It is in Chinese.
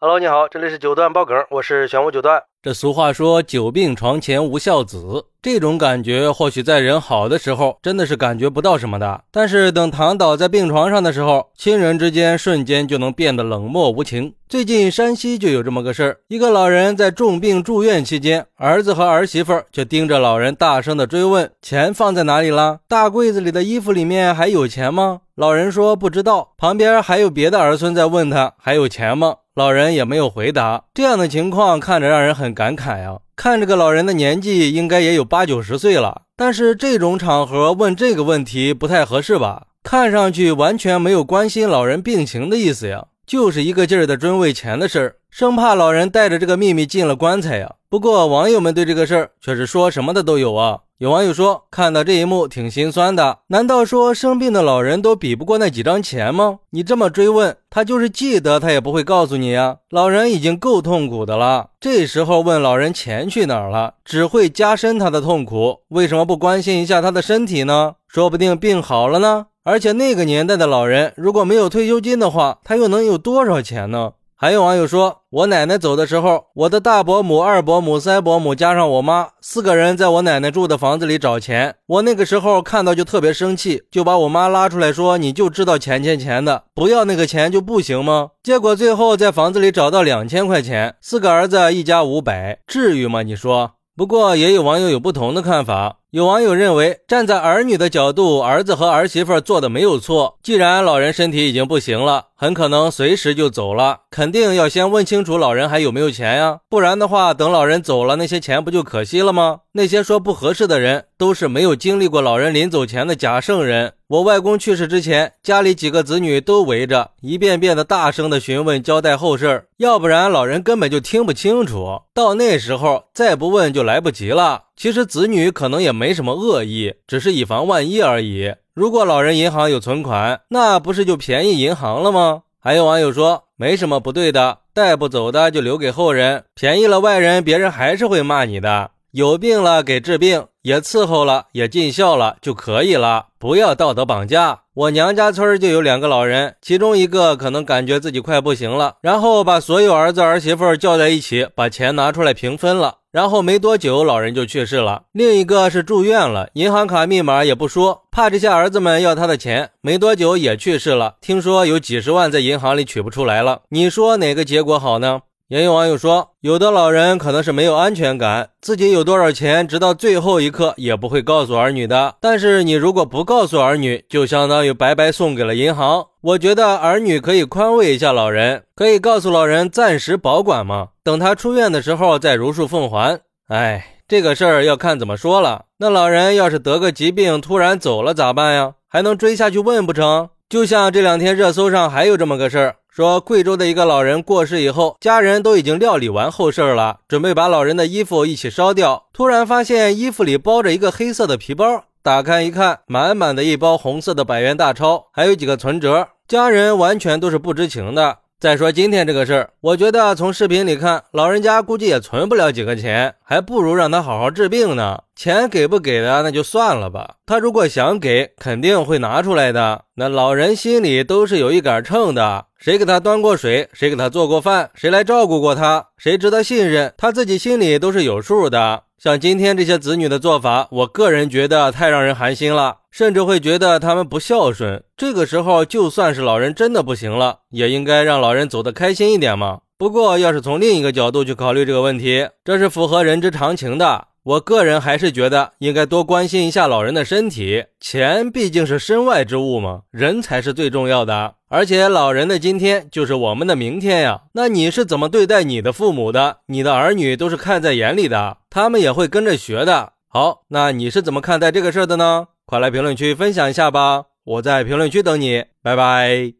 Hello，你好，这里是九段爆梗，我是玄武九段。这俗话说“久病床前无孝子”，这种感觉或许在人好的时候真的是感觉不到什么的，但是等躺倒在病床上的时候，亲人之间瞬间就能变得冷漠无情。最近山西就有这么个事儿，一个老人在重病住院期间，儿子和儿媳妇就盯着老人大声的追问：“钱放在哪里了？大柜子里的衣服里面还有钱吗？”老人说不知道。旁边还有别的儿孙在问他还有钱吗？老人也没有回答，这样的情况看着让人很感慨呀。看这个老人的年纪应该也有八九十岁了，但是这种场合问这个问题不太合适吧？看上去完全没有关心老人病情的意思呀，就是一个劲儿的追问钱的事儿，生怕老人带着这个秘密进了棺材呀。不过网友们对这个事儿却是说什么的都有啊。有网友说，看到这一幕挺心酸的。难道说生病的老人都比不过那几张钱吗？你这么追问，他就是记得，他也不会告诉你呀。老人已经够痛苦的了，这时候问老人钱去哪儿了，只会加深他的痛苦。为什么不关心一下他的身体呢？说不定病好了呢。而且那个年代的老人，如果没有退休金的话，他又能有多少钱呢？还有网友说，我奶奶走的时候，我的大伯母、二伯母、三伯母加上我妈四个人在我奶奶住的房子里找钱。我那个时候看到就特别生气，就把我妈拉出来说：“你就知道钱钱钱的，不要那个钱就不行吗？”结果最后在房子里找到两千块钱，四个儿子一家五百，至于吗？你说？不过也有网友有不同的看法。有网友认为，站在儿女的角度，儿子和儿媳妇做的没有错。既然老人身体已经不行了，很可能随时就走了，肯定要先问清楚老人还有没有钱呀。不然的话，等老人走了，那些钱不就可惜了吗？那些说不合适的人，都是没有经历过老人临走前的假圣人。我外公去世之前，家里几个子女都围着，一遍遍的大声的询问交代后事，要不然老人根本就听不清楚。到那时候再不问就来不及了。其实子女可能也没什么恶意，只是以防万一而已。如果老人银行有存款，那不是就便宜银行了吗？还有网友说，没什么不对的，带不走的就留给后人，便宜了外人，别人还是会骂你的。有病了给治病，也伺候了，也尽孝了就可以了，不要道德绑架。我娘家村就有两个老人，其中一个可能感觉自己快不行了，然后把所有儿子儿媳妇叫在一起，把钱拿出来平分了。然后没多久，老人就去世了。另一个是住院了，银行卡密码也不说，怕这些儿子们要他的钱。没多久也去世了，听说有几十万在银行里取不出来了。你说哪个结果好呢？也有网友说，有的老人可能是没有安全感，自己有多少钱，直到最后一刻也不会告诉儿女的。但是你如果不告诉儿女，就相当于白白送给了银行。我觉得儿女可以宽慰一下老人，可以告诉老人暂时保管吗，等他出院的时候再如数奉还。哎，这个事儿要看怎么说了。那老人要是得个疾病突然走了咋办呀？还能追下去问不成？就像这两天热搜上还有这么个事儿。说贵州的一个老人过世以后，家人都已经料理完后事儿了，准备把老人的衣服一起烧掉。突然发现衣服里包着一个黑色的皮包，打开一看，满满的一包红色的百元大钞，还有几个存折。家人完全都是不知情的。再说今天这个事儿，我觉得从视频里看，老人家估计也存不了几个钱，还不如让他好好治病呢。钱给不给的那就算了吧，他如果想给，肯定会拿出来的。那老人心里都是有一杆秤的，谁给他端过水，谁给他做过饭，谁来照顾过他，谁值得信任，他自己心里都是有数的。像今天这些子女的做法，我个人觉得太让人寒心了，甚至会觉得他们不孝顺。这个时候，就算是老人真的不行了，也应该让老人走得开心一点嘛。不过，要是从另一个角度去考虑这个问题，这是符合人之常情的。我个人还是觉得应该多关心一下老人的身体，钱毕竟是身外之物嘛，人才是最重要的。而且老人的今天就是我们的明天呀。那你是怎么对待你的父母的？你的儿女都是看在眼里的，他们也会跟着学的。好，那你是怎么看待这个事儿的呢？快来评论区分享一下吧，我在评论区等你，拜拜。